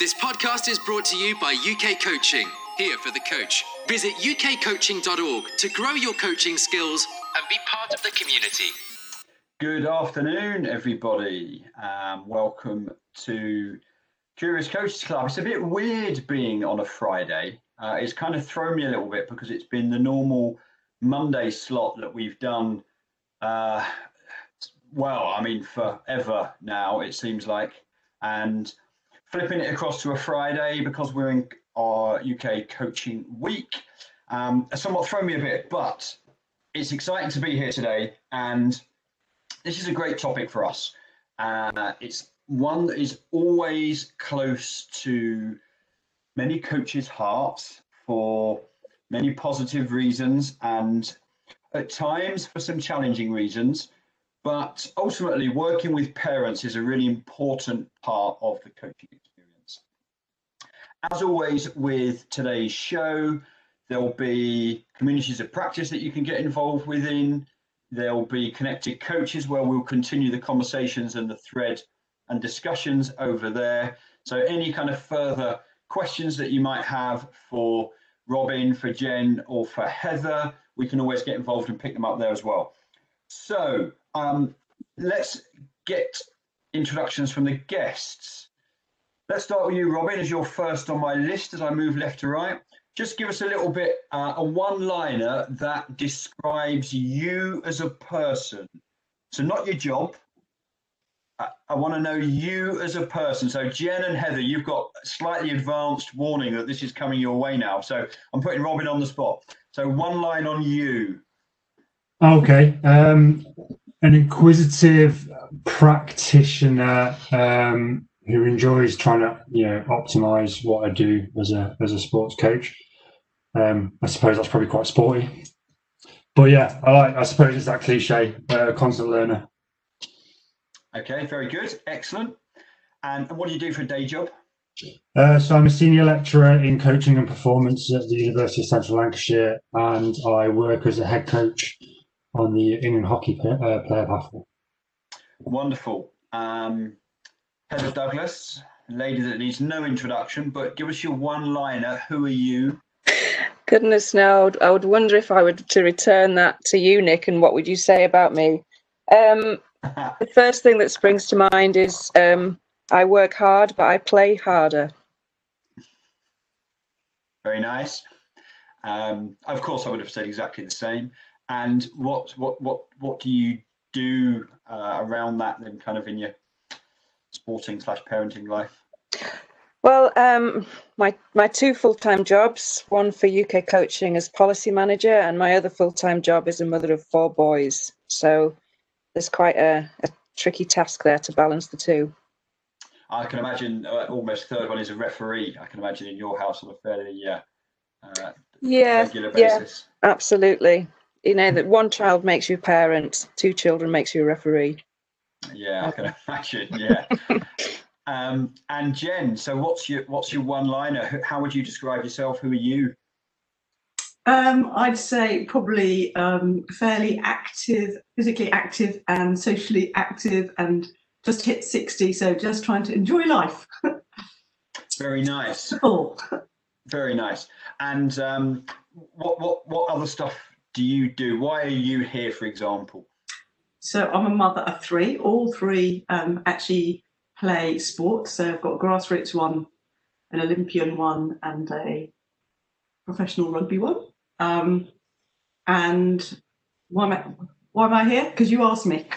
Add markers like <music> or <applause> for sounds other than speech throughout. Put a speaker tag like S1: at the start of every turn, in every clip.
S1: This podcast is brought to you by UK Coaching, here for the coach. Visit ukcoaching.org to grow your coaching skills and be part of the community.
S2: Good afternoon, everybody. Um, welcome to Curious Coaches Club. It's a bit weird being on a Friday. Uh, it's kind of thrown me a little bit because it's been the normal Monday slot that we've done. Uh, well, I mean, forever now, it seems like. And flipping it across to a Friday because we're in our UK coaching week. Um, somewhat thrown me a bit, but it's exciting to be here today. And this is a great topic for us. Uh, it's one that is always close to many coaches' hearts for many positive reasons and at times for some challenging reasons. But ultimately, working with parents is a really important part of the coaching. As always, with today's show, there'll be communities of practice that you can get involved within. There'll be connected coaches where we'll continue the conversations and the thread and discussions over there. So, any kind of further questions that you might have for Robin, for Jen, or for Heather, we can always get involved and pick them up there as well. So, um, let's get introductions from the guests. Let's start with you, Robin, as you're first on my list as I move left to right. Just give us a little bit, uh, a one liner that describes you as a person. So, not your job. I, I want to know you as a person. So, Jen and Heather, you've got slightly advanced warning that this is coming your way now. So, I'm putting Robin on the spot. So, one line on you.
S3: Okay. Um, an inquisitive practitioner um, who enjoys trying to, you know, optimize what I do as a as a sports coach. Um, I suppose that's probably quite sporty, but yeah, I like. I suppose it's that cliche, uh, constant learner.
S2: Okay, very good, excellent. And what do you do for a day job?
S3: Uh, so I'm a senior lecturer in coaching and performance at the University of Central Lancashire, and I work as a head coach on the England hockey uh, player pathway.
S2: Wonderful. Um, Heather Douglas, lady that needs no introduction, but give us your one liner. Who are you?
S4: Goodness no, I would wonder if I were to return that to you, Nick, and what would you say about me? Um, <laughs> the first thing that springs to mind is um, I work hard, but I play harder.
S2: Very nice. Um, of course, I would have said exactly the same. And what what what what do you do uh, around that then, kind of in your sporting slash parenting life?
S4: Well, um, my my two full time jobs, one for UK coaching as policy manager, and my other full time job is a mother of four boys. So there's quite a, a tricky task there to balance the two.
S2: I can imagine uh, almost third one is a referee. I can imagine in your house on a fairly uh, uh,
S4: yeah,
S2: regular basis.
S4: Yeah, absolutely. You know that one child makes you a parent, two children makes you a referee.
S2: Yeah, I can imagine. Yeah. <laughs> um, and Jen, so what's your what's your one liner? How would you describe yourself? Who are you?
S5: Um, I'd say probably um, fairly active, physically active and socially active, and just hit 60. So just trying to enjoy life. <laughs>
S2: Very nice.
S5: Oh.
S2: Very nice. And um, what, what, what other stuff do you do? Why are you here, for example?
S5: So I'm a mother of three. All three um, actually play sports. So I've got a grassroots one, an Olympian one, and a professional rugby one. Um, and why am I, why am I here? Because you asked me. <laughs>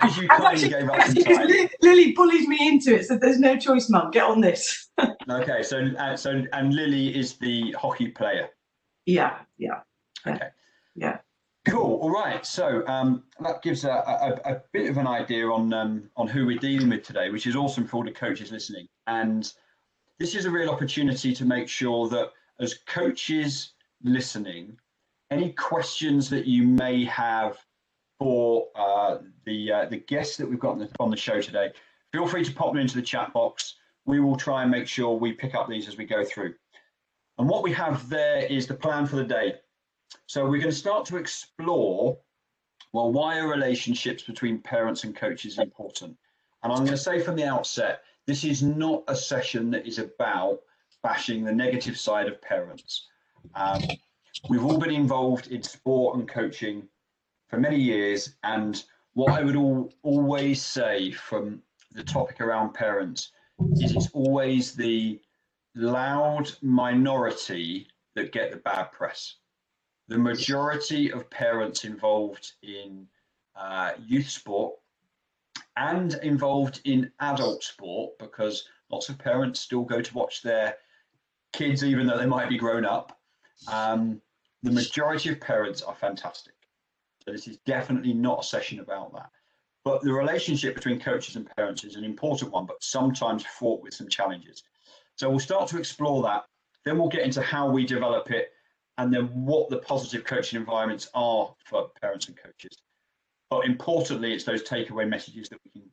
S2: Because you kindly gave up some.
S5: Lily bullied me into it, so there's no choice, Mum. Get on this. <laughs>
S2: okay, so uh, so and Lily is the hockey player.
S5: Yeah, yeah.
S2: Okay.
S5: Yeah.
S2: Cool. All right. So um, that gives a, a, a, bit of an idea on um, on who we're dealing with today, which is awesome for all the coaches listening. And this is a real opportunity to make sure that as coaches listening, any questions that you may have for uh, the uh, the guests that we've got on the, on the show today, feel free to pop them into the chat box. We will try and make sure we pick up these as we go through. And what we have there is the plan for the day. So we're going to start to explore, well, why are relationships between parents and coaches important? And I'm going to say from the outset, this is not a session that is about bashing the negative side of parents. Um, we've all been involved in sport and coaching for many years, and what I would all, always say from the topic around parents is it's always the loud minority that get the bad press. The majority of parents involved in uh, youth sport and involved in adult sport because lots of parents still go to watch their kids, even though they might be grown up. Um, the majority of parents are fantastic. So this is definitely not a session about that. But the relationship between coaches and parents is an important one, but sometimes fraught with some challenges. So we'll start to explore that. Then we'll get into how we develop it and then what the positive coaching environments are for parents and coaches. But importantly, it's those takeaway messages that we can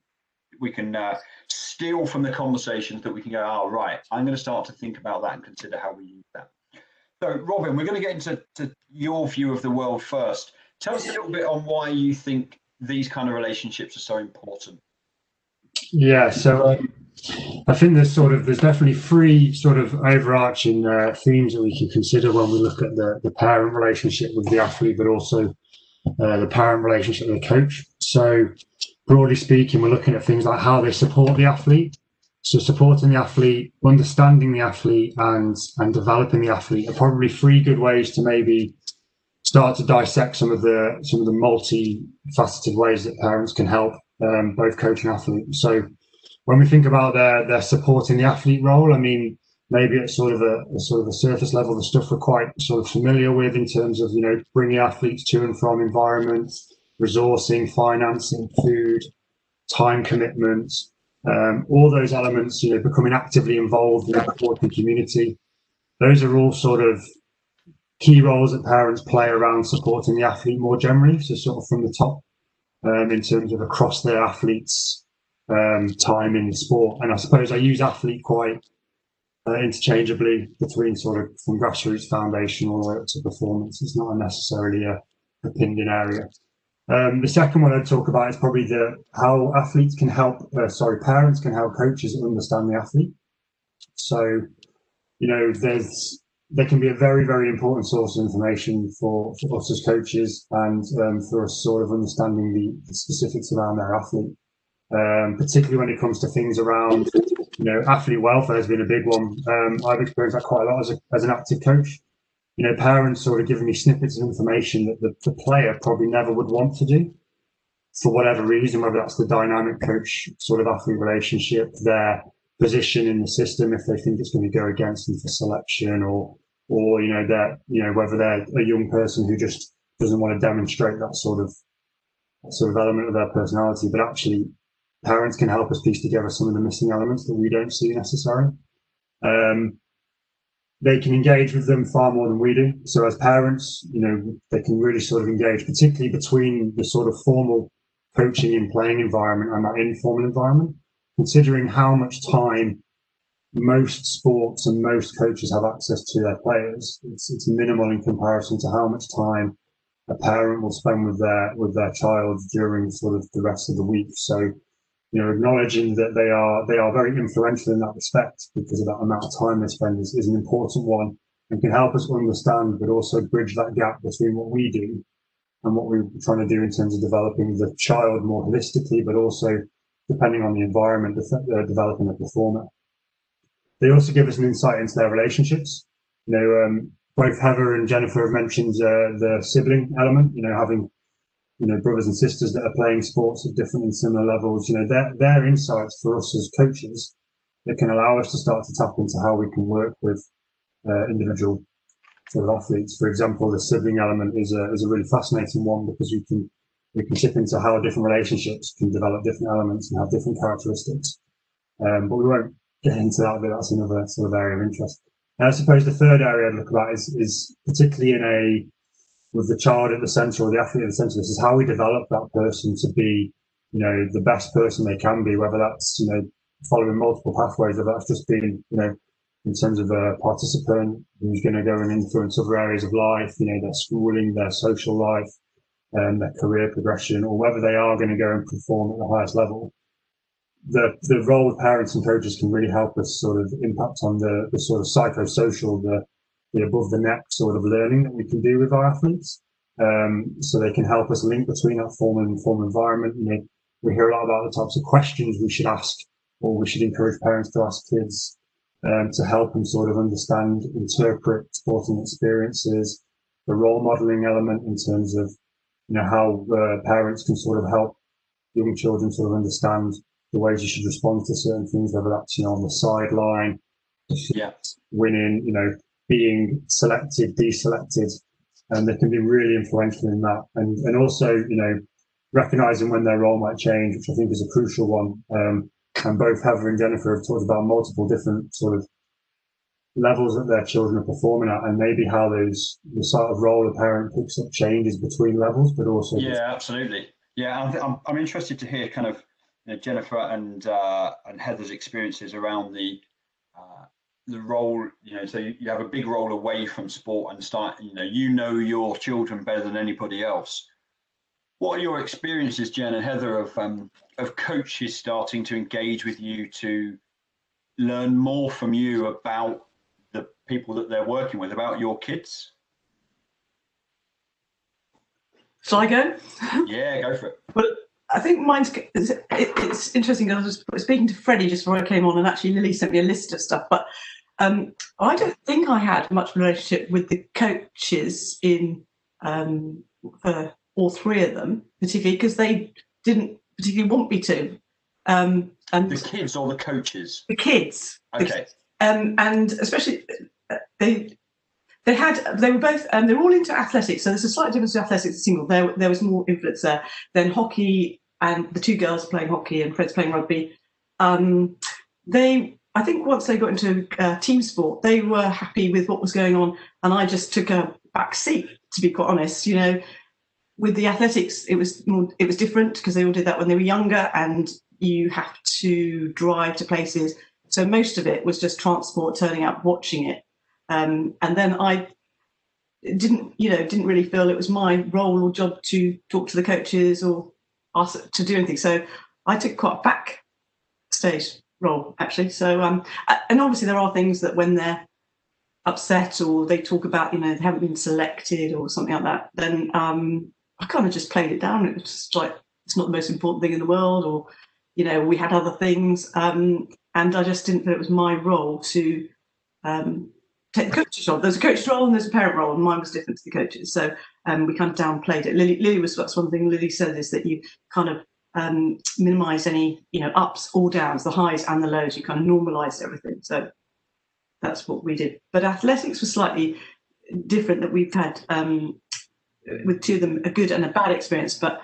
S2: we can uh, steal from the conversations that we can go, oh, right, I'm going to start to think about that and consider how we use that. So, Robin, we're going to get into to your view of the world first. Tell us a little bit on why you think these kind of relationships are so important.
S3: Yeah, so um, I think there's sort of there's definitely three sort of overarching uh, themes that we can consider when we look at the the parent relationship with the athlete, but also uh, the parent relationship with the coach. So, broadly speaking, we're looking at things like how they support the athlete. So, supporting the athlete, understanding the athlete, and and developing the athlete are probably three good ways to maybe start to dissect some of the some of the multi-faceted ways that parents can help um, both coach and athlete. So, when we think about their their supporting the athlete role, I mean, maybe at sort of a, a, sort of a surface level, the stuff we're quite sort of familiar with in terms of you know bringing athletes to and from environments, resourcing, financing, food, time commitments, um, all those elements. You know, becoming actively involved in the sporting community. Those are all sort of key roles that parents play around supporting the athlete more generally. So sort of from the top, um, in terms of across their athletes' um, time in the sport. And I suppose I use athlete quite uh, interchangeably between sort of from grassroots foundation all the way up to performance. It's not necessarily a opinion area. Um, the second one I'd talk about is probably the how athletes can help. Uh, sorry, parents can help coaches understand the athlete. So, you know, there's there can be a very very important source of information for, for us as coaches and um, for us sort of understanding the, the specifics around their athlete um, particularly when it comes to things around, you know, athlete welfare has been a big one. Um, I've experienced that quite a lot as, a, as an active coach. You know, parents sort of giving me snippets of information that the, the player probably never would want to do for whatever reason, whether that's the dynamic coach sort of athlete relationship, their position in the system, if they think it's going to go against them for selection or, or, you know, that, you know, whether they're a young person who just doesn't want to demonstrate that sort of, sort of element of their personality, but actually parents can help us piece together some of the missing elements that we don't see necessary. Um, they can engage with them far more than we do. So as parents, you know, they can really sort of engage, particularly between the sort of formal coaching and playing environment and that informal environment, considering how much time most sports and most coaches have access to their players. It's, it's minimal in comparison to how much time a parent will spend with their with their child during sort of the rest of the week. So you know, acknowledging that they are they are very influential in that respect because of that amount of time they spend is, is an important one and can help us understand, but also bridge that gap between what we do and what we're trying to do in terms of developing the child more holistically, but also depending on the environment, uh, developing a performer. They also give us an insight into their relationships. You know, um, both Heather and Jennifer have mentioned uh, the sibling element. You know, having you know, brothers and sisters that are playing sports at different and similar levels, you know, their, their insights for us as coaches that can allow us to start to tap into how we can work with uh, individual sort of athletes. For example, the sibling element is a, is a really fascinating one because we can, we can tip into how different relationships can develop different elements and have different characteristics. Um, but we won't get into that, but that's another sort of area of interest. And I suppose the third area I'd look at is, is particularly in a with the child at the center or the athlete at the center. This is how we develop that person to be, you know, the best person they can be, whether that's, you know, following multiple pathways, or that's just being, you know, in terms of a participant who's going to go and influence other areas of life, you know, their schooling, their social life, and their career progression, or whether they are going to go and perform at the highest level. the the role of parents and coaches can really help us sort of impact on the, the sort of psychosocial, the the above the net sort of learning that we can do with our athletes. Um, so they can help us link between that form and form environment. You know, we hear a lot about the types of questions we should ask or we should encourage parents to ask kids um, to help them sort of understand, interpret sporting experiences, the role modeling element in terms of, you know, how uh, parents can sort of help young children sort of understand the ways you should respond to certain things, whether that's, you know, on the sideline,
S2: yeah.
S3: winning, you know, being selected, deselected, and they can be really influential in that. And, and also, you know, recognizing when their role might change, which I think is a crucial one. Um, and both Heather and Jennifer have talked about multiple different sort of levels that their children are performing at, and maybe how those the sort of role a parent picks up changes between levels, but also
S2: yeah, absolutely, yeah. I'm, I'm, I'm interested to hear kind of you know, Jennifer and uh, and Heather's experiences around the the role. You know, so you, have a big role away from sport and start. You know, you know your children better than anybody else. What are your experiences, Jen and Heather, of um, of coaches starting to engage with you to learn more from you about the people that they're working with, about your kids?
S5: Shall I go?
S2: Yeah, go for it.
S5: Well, I think mine's it's, it's interesting. I was speaking to Freddie just before I came on, and actually Lily sent me a list of stuff. But um, I don't think I had much relationship with the coaches in um, for all three of them, particularly because they didn't particularly want me to. Um, and
S2: the kids or the coaches?
S5: The kids.
S2: Okay.
S5: Um, and especially uh, they they had they were both um, they're all into athletics, so there's a slight difference to athletics single. There there was more influence there than hockey and the two girls playing hockey and Fred's playing rugby. Um, they I think once they got into uh, team sport, they were happy with what was going on, and I just took a back seat to be quite honest. You know, with the athletics, it was more, it was different because they all did that when they were younger, and you have to drive to places. So most of it was just transport, turning up, watching it, um, and then I didn't, you know, didn't really feel it was my role or job to talk to the coaches or ask to do anything. So I took quite a backstage role actually. So um, and obviously there are things that when they're upset or they talk about you know they haven't been selected or something like that, then um, I kind of just played it down. It was just like it's not the most important thing in the world, or you know, we had other things, um, and I just didn't feel it was my role to um, take the coach's role. There's a coach's role and there's a parent role, and mine was different to the coaches. So um, we kind of downplayed it. Lily, Lily was that's one thing Lily said is that you kind of um, minimize any you know ups or downs, the highs and the lows. You kind of normalize everything. So that's what we did. But athletics was slightly different. That we've had um, with two of them a good and a bad experience, but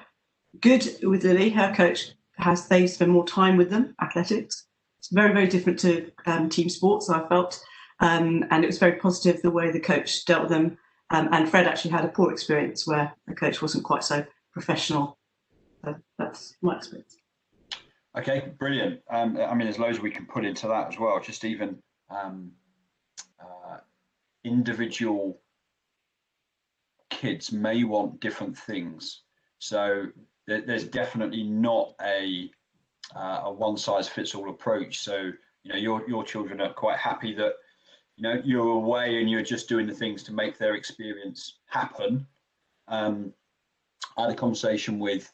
S5: good with Lily, her coach has they spend more time with them, athletics. It's very, very different to um, team sports, I felt. Um, and it was very positive the way the coach dealt with them. Um, and Fred actually had a poor experience where the coach wasn't quite so professional. That's my experience.
S2: Okay, brilliant. Um, I mean, there's loads we can put into that as well. Just even um, uh, individual kids may want different things. So there's definitely not a uh, a one size fits all approach. So you know your your children are quite happy that you know you're away and you're just doing the things to make their experience happen. Um, I had a conversation with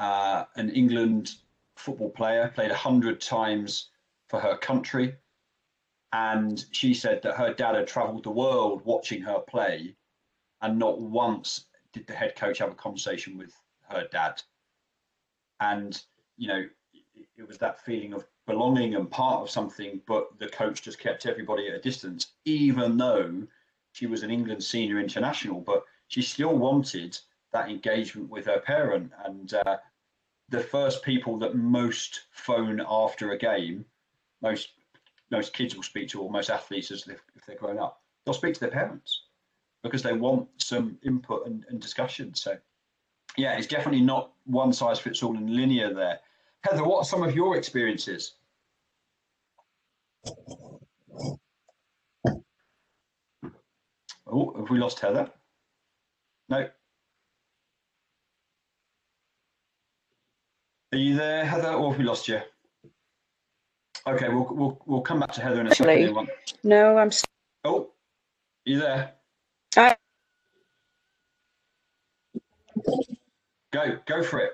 S2: uh, an England football player, played a hundred times for her country, and she said that her dad had travelled the world watching her play, and not once did the head coach have a conversation with her dad. And, you know, it was that feeling of belonging and part of something, but the coach just kept everybody at a distance, even though she was an England senior international, but she still wanted that engagement with her parent. And uh, the first people that most phone after a game, most most kids will speak to, or most athletes as if, if they're grown up, they'll speak to their parents because they want some input and, and discussion. So, yeah, it's definitely not one size fits all and linear there. Heather, what are some of your experiences? Oh, have we lost Heather? No. Are you there, Heather, or have we lost you? Okay, we'll we'll we'll come back to Heather in a
S4: Actually-
S2: second.
S4: No, I'm.
S2: Oh, you there?
S4: I-
S2: Go, go for it.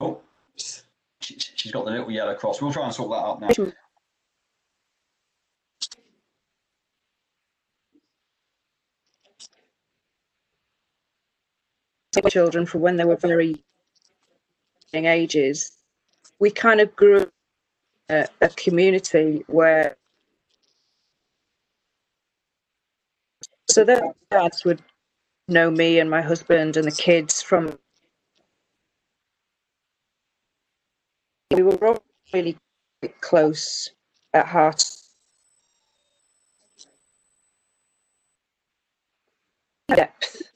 S2: Oh, she, she's got the little yellow cross. We'll try and sort that out now.
S4: Children from when they were very young ages, we kind of grew a, a community where so their dads would know me and my husband and the kids from we were all really close at heart. Depth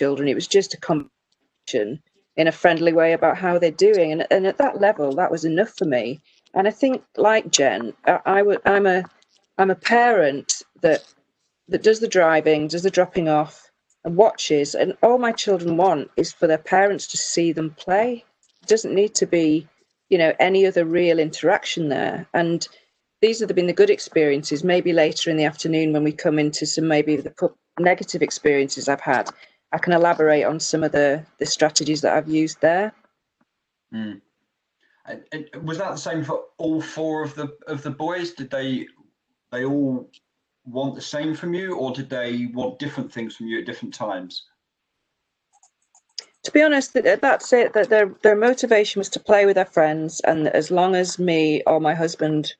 S4: children. It was just a conversation in a friendly way about how they're doing, and and at that level, that was enough for me. And I think, like Jen, I, I would. I'm a I'm a parent that that does the driving, does the dropping off, and watches. And all my children want is for their parents to see them play. It doesn't need to be, you know, any other real interaction there. And these have been the good experiences. Maybe later in the afternoon, when we come into some maybe the negative experiences I've had, I can elaborate on some of the the strategies that I've used there.
S2: Mm. And, and was that the same for all four of the of the boys? Did they they all want the same from you, or did they want different things from you at different times?
S4: To be honest, that's it. That their their motivation was to play with their friends, and as long as me or my husband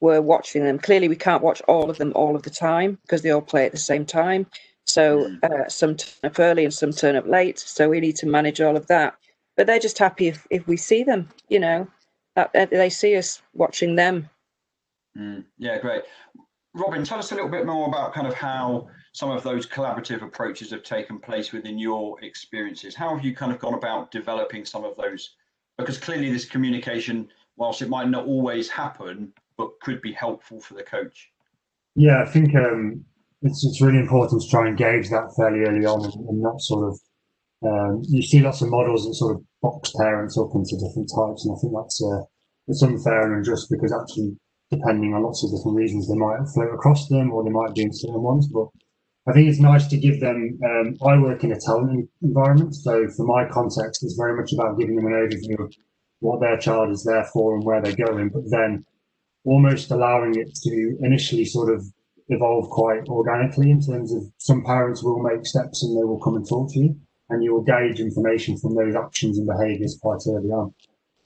S4: were watching them, clearly we can't watch all of them all of the time because they all play at the same time. So
S2: Mm.
S4: uh, some turn up early and some turn up late. So we need to manage all of that. But they're just happy if, if we see them. You know, that uh, they see us watching them.
S2: Mm, yeah, great. Robin, tell us a little bit more about kind of how some of those collaborative approaches have taken place within your experiences. How have you kind of gone about developing some of those? Because clearly, this communication, whilst it might not always happen, but could be helpful for the coach.
S3: Yeah, I think um, it's it's really important to try and gauge that fairly early on and, and not sort of. Um, you see lots of models that sort of box parents up into different types, and I think that's uh, it's unfair and unjust because actually, depending on lots of different reasons, they might float across them or they might be in certain ones. But I think it's nice to give them. Um, I work in a talent environment, so for my context, it's very much about giving them an overview of what their child is there for and where they're going, but then almost allowing it to initially sort of evolve quite organically in terms of some parents will make steps and they will come and talk to you and you will gauge information from those actions and behaviours quite early on.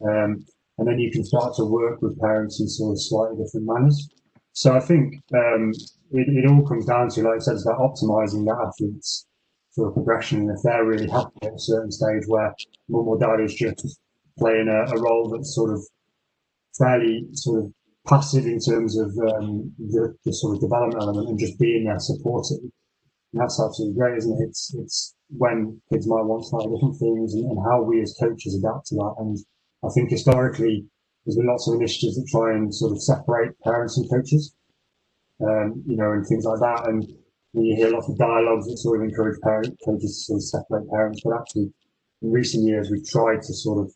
S3: Um, and then you can start to work with parents in sort of slightly different manners. So I think um, it, it all comes down to, like I said, it's about optimising that athlete's sort of progression. And if they're really happy at a certain stage where mum or dad is just playing a, a role that's sort of fairly sort of passive in terms of um, the, the sort of development element and just being there supporting. And that's absolutely great, isn't it? It's it's when kids might want slightly different things and, and how we as coaches adapt to that. And I think historically there's been lots of initiatives that try and sort of separate parents and coaches, um, you know, and things like that. And you hear lots of dialogues that sort of encourage parent coaches to sort of separate parents, but actually in recent years we've tried to sort of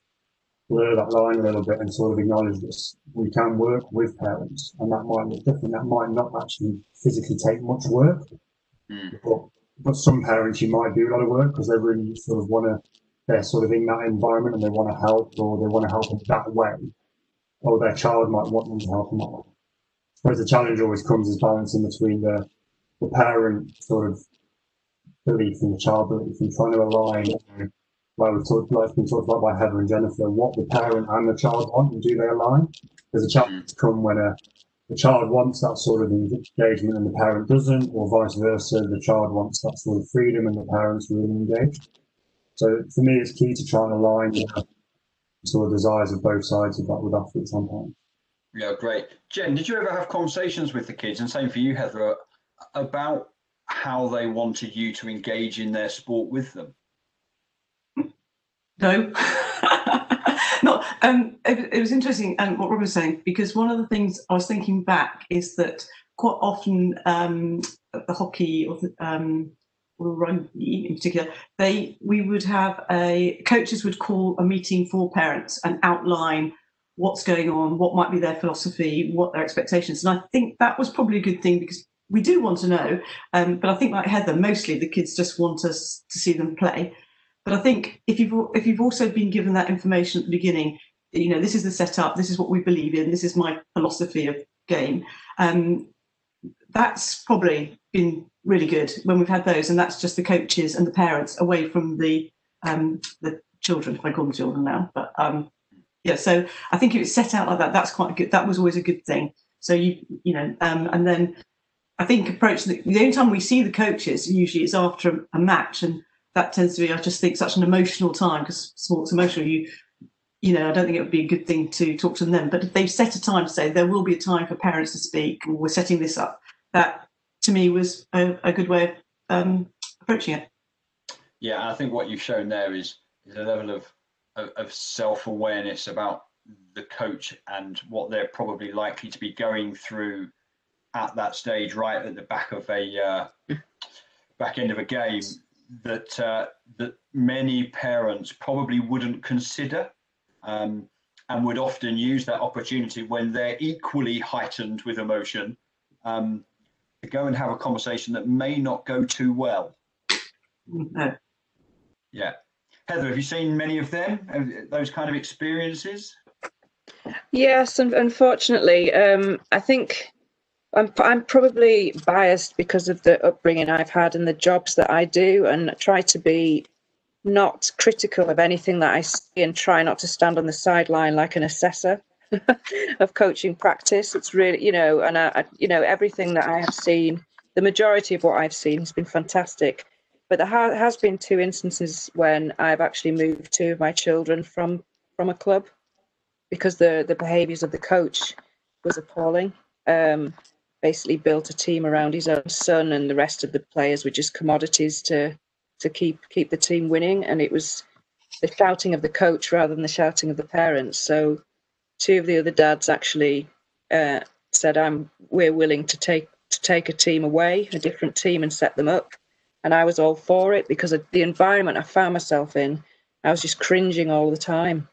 S3: blur that line a little bit and sort of acknowledge this. we can work with parents and that might look different. That might not actually physically take much work,
S2: Mm.
S3: but, but some parents you might do a lot of work because they really sort of want to, they're sort of in that environment and they want to help or they want to help in that way. Or their child might want them to help in that way. Whereas the challenge always comes is balancing between the, the parent sort of belief and the child belief and trying to align you know, like we've talked, like talked about by Heather and Jennifer, what the parent and the child want, and do they align? There's a challenge mm. to come when a the child wants that sort of engagement and the parent doesn't, or vice versa. The child wants that sort of freedom and the parents really engaged. So for me, it's key to try and align the sort of desires of both sides of that with athletes and parents.
S2: Yeah, great. Jen, did you ever have conversations with the kids, and same for you, Heather, about how they wanted you to engage in their sport with them?
S5: No. <laughs> Not. Um, it, it was interesting um, what Rob was saying because one of the things I was thinking back is that quite often um, the hockey or the, um, or rugby in particular, they we would have a coaches would call a meeting for parents and outline what's going on, what might be their philosophy, what their expectations. And I think that was probably a good thing because we do want to know. Um, but I think, like Heather, mostly the kids just want us to see them play. But I think if you've if you've also been given that information at the beginning, you know, this is the setup, this is what we believe in, this is my philosophy of game. Um, that's probably been really good when we've had those, and that's just the coaches and the parents away from the um, the children, if I call them children now. But um, yeah, so I think if it's set out like that, that's quite good. That was always a good thing. So you you know, um, and then I think approach the, the only time we see the coaches usually is after a, match, and that tends to be I just think such an emotional time because sports emotional. You you know, I don't think it would be a good thing to talk to them. But if they've set a time to say there will be a time for parents to speak, or we're setting this up, that to me was a, a good way of um, approaching it.
S2: Yeah, I think what you've shown there is, is a level of, of, of self awareness about the coach and what they're probably likely to be going through at that stage, right at the back of a uh, back end of a game, that uh, that many parents probably wouldn't consider, um, and would often use that opportunity when they're equally heightened with emotion um, to go and have a conversation that may not go too well.
S5: No. <laughs>
S2: Yeah. Heather, have you seen many of them, those kind of experiences?
S4: Yes, and unfortunately, um, I think I'm, I'm probably biased because of the upbringing I've had and the jobs that I do, and try to be not critical of anything that I see and try not to stand on the sideline like an assessor. <laughs> of coaching practice. It's really, you know, and I, you know, everything that I have seen, the majority of what I've seen has been fantastic. But there ha- has been two instances when I've actually moved two of my children from from a club because the the behaviours of the coach was appalling. Um, basically built a team around his own son, and the rest of the players were just commodities to to keep keep the team winning. And it was the shouting of the coach rather than the shouting of the parents. So two of the other dads actually uh, said, "I'm we're willing to take to take a team away, a different team, and set them up." And I was all for it because of the environment I found myself in. I was just cringing all the time,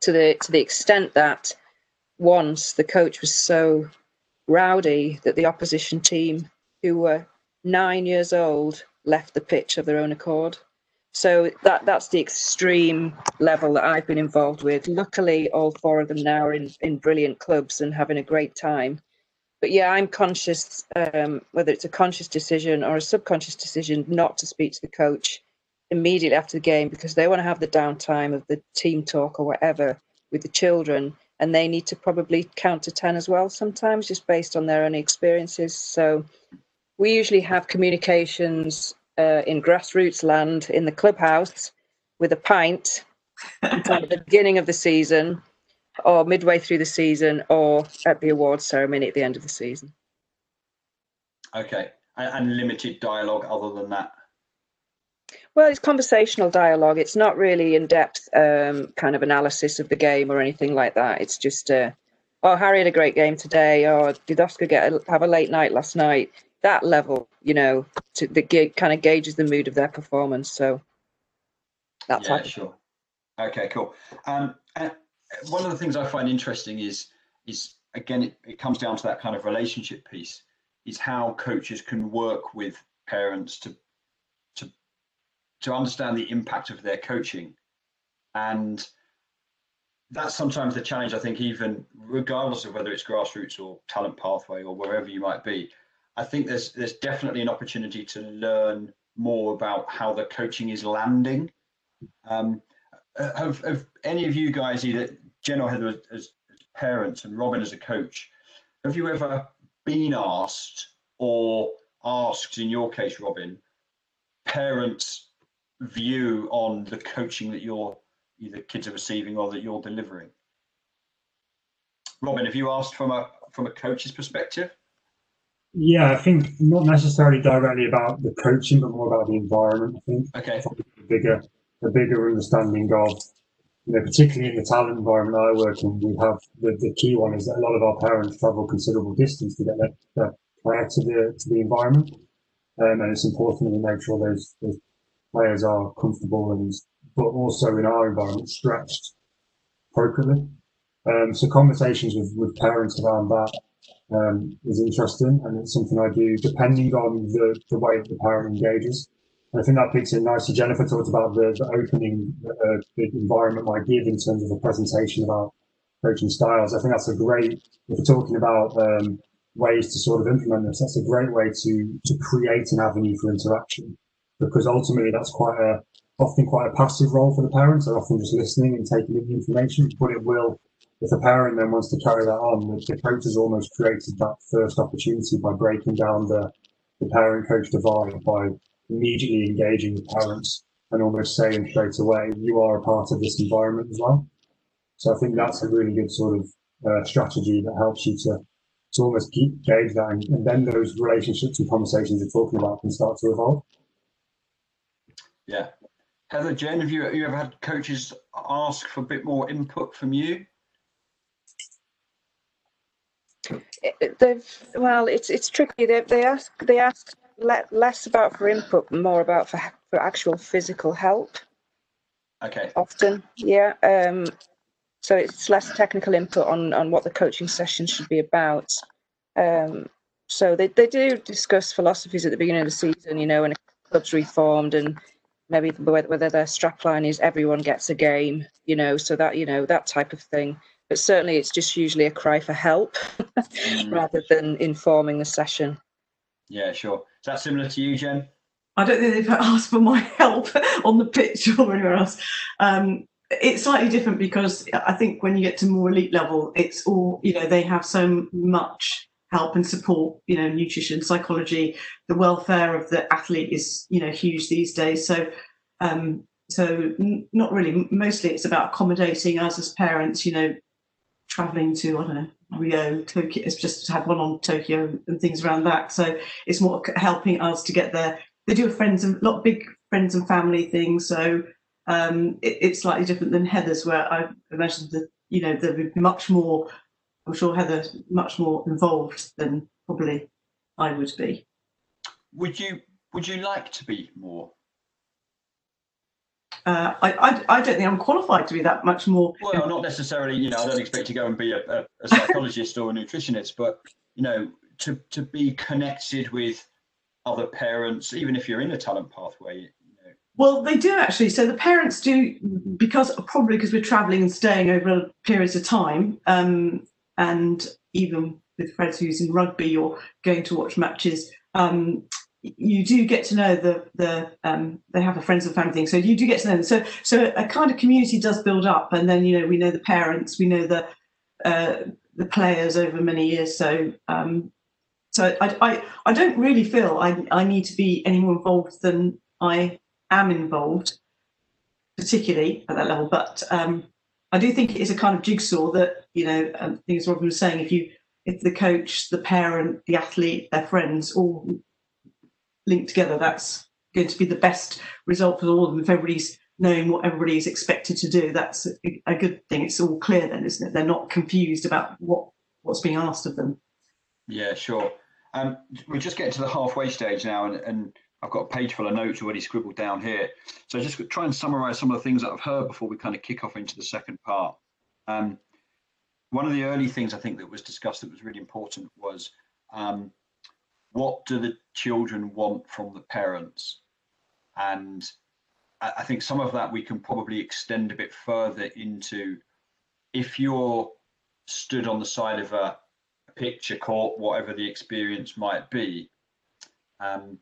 S4: to the to the extent that once the coach was so rowdy that the opposition team, who were nine years old, left the pitch of their own accord. So that that's the extreme level that I've been involved with. Luckily, all four of them now are in, in brilliant clubs and having a great time. But yeah, I'm conscious, um, whether it's a conscious decision or a subconscious decision, not to speak to the coach immediately after the game because they want to have the downtime of the team talk or whatever with the children, and they need to probably count to ten as well sometimes, just based on their own experiences. So we usually have communications uh, in grassroots land in the clubhouse with a pint at the beginning of the season or midway through the season or at the awards ceremony at the end of the season.
S2: Okay. And limited dialogue other than that?
S4: Well, it's conversational dialogue. It's not really in depth um, kind of analysis of the game or anything like that. It's just, uh, oh, Harry had a great game today, or did Oscar get a, have a late night last night? that level, you know, to the gig kind of gauges the mood of their performance. So
S2: that's yeah, sure. Okay, cool. Um, and one of the things I find interesting is is again it, it comes down to that kind of relationship piece. Is how coaches can work with parents to to to understand the impact of their coaching, and that's sometimes the challenge. I think even regardless of whether it's grassroots or talent pathway or wherever you might be, I think there's there's definitely an opportunity to learn more about how the coaching is landing. Um, have, have any of you guys, either Jen or Heather, as, as parents and Robin as a coach, have you ever been asked or asked, in your case, Robin, parents' view on the coaching that your either kids are receiving or that you're delivering? Robin, have you asked from a from a coach's perspective?
S3: Yeah, I think not necessarily directly about the coaching, but more about the environment. I think.
S2: Okay.
S3: The bigger, the bigger understanding of, you know, particularly in the talent environment I work in, we have the, the key one is that a lot of our parents travel considerable distance to get their, their player to the to the environment. um, and it's important that we make sure those, those players are comfortable and, but also in our environment, stretched appropriately. Um, so conversations with, with parents around that um, is interesting, and it's something I do depending on the, the way the parent engages. And I think that picks in nicely. Jennifer talked about the, the opening uh, the environment might give in terms of a presentation about coaching styles. I think that's a great, if we're talking about um, ways to sort of implement this, that's a great way to, to create an avenue for interaction because ultimately that's quite a, often quite a passive role for the parents. They're often just listening and taking in the information, but it will, if a parent then wants to carry that on, the, coach has almost created that first opportunity by breaking down the, the parent coach divide by immediately engaging the parents and almost saying straight away, you are a part of this environment as well. So I think that's a really good sort of uh, strategy that helps you to, to almost keep gauge that and, and then those relationships and conversations you're talking about can start to evolve.
S2: Yeah. Heather, Jen, have you, have you ever had coaches ask for a bit more input from you?
S4: They've well, it's it's tricky. They they ask they ask le- less about for input, more about for for actual physical help.
S2: Okay.
S4: Often, yeah. Um, so it's less technical input on on what the coaching session should be about. Um, so they they do discuss philosophies at the beginning of the season, you know, when a club's reformed and maybe whether their strapline is everyone gets a game, you know, so that you know that type of thing. But certainly, it's just usually a cry for help mm. <laughs> rather than informing the session.
S2: Yeah, sure. Is that similar to you, Jen?
S5: I don't think they've <laughs> asked for my help on the pitch <laughs> or anywhere else. Um, it's slightly different because I think when you get to more elite level, it's all you know. They have so much help and support. You know, nutrition, psychology, the welfare of the athlete is you know huge these days. So um, so n- not really. Mostly, it's about accommodating us as parents. You know, traveling to I don't know Rio, Tokyo. It's just had one on Tokyo and things around that. So it's more helping us to get there. They do a friends and lot big friends and family things. So um, it, it's slightly different than Heather's, where I imagine that you know there would be much more. I'm sure Heather much more involved than probably I would be.
S2: Would you Would you like to be more
S5: uh, I, I, I, don't think I'm qualified to be that much more.
S2: Well, not necessarily. You know, I don't expect to go and be a, a, a psychologist or a nutritionist, but you know, to to be connected with other parents, even if you're in a talent pathway. You know.
S5: Well, they do actually. So the parents do because probably because we're travelling and staying over periods of time, um, and even with friends who's in rugby or going to watch matches. Um, you do get to know the the um, they have a friends and family thing, so you do get to know them. So so a kind of community does build up, and then you know we know the parents, we know the uh, the players over many years. So um, so I, I I don't really feel I I need to be any more involved than I am involved, particularly at that level. But um, I do think it is a kind of jigsaw that you know um, things Robin was saying. If you if the coach, the parent, the athlete, their friends all linked together, that's going to be the best result for all of them. If everybody's knowing what everybody is expected to do, that's a, a good thing. It's all clear then, isn't it? They're not confused about what what's being asked of them.
S2: Yeah, sure. Um, we're just getting to the halfway stage now, and, and I've got a page full of notes already scribbled down here. So just try and summarize some of the things that I've heard before we kind of kick off into the second part. Um, one of the early things I think that was discussed that was really important was um, what do the children want from the parents? And I think some of that we can probably extend a bit further into if you're stood on the side of a picture court, whatever the experience might be, um,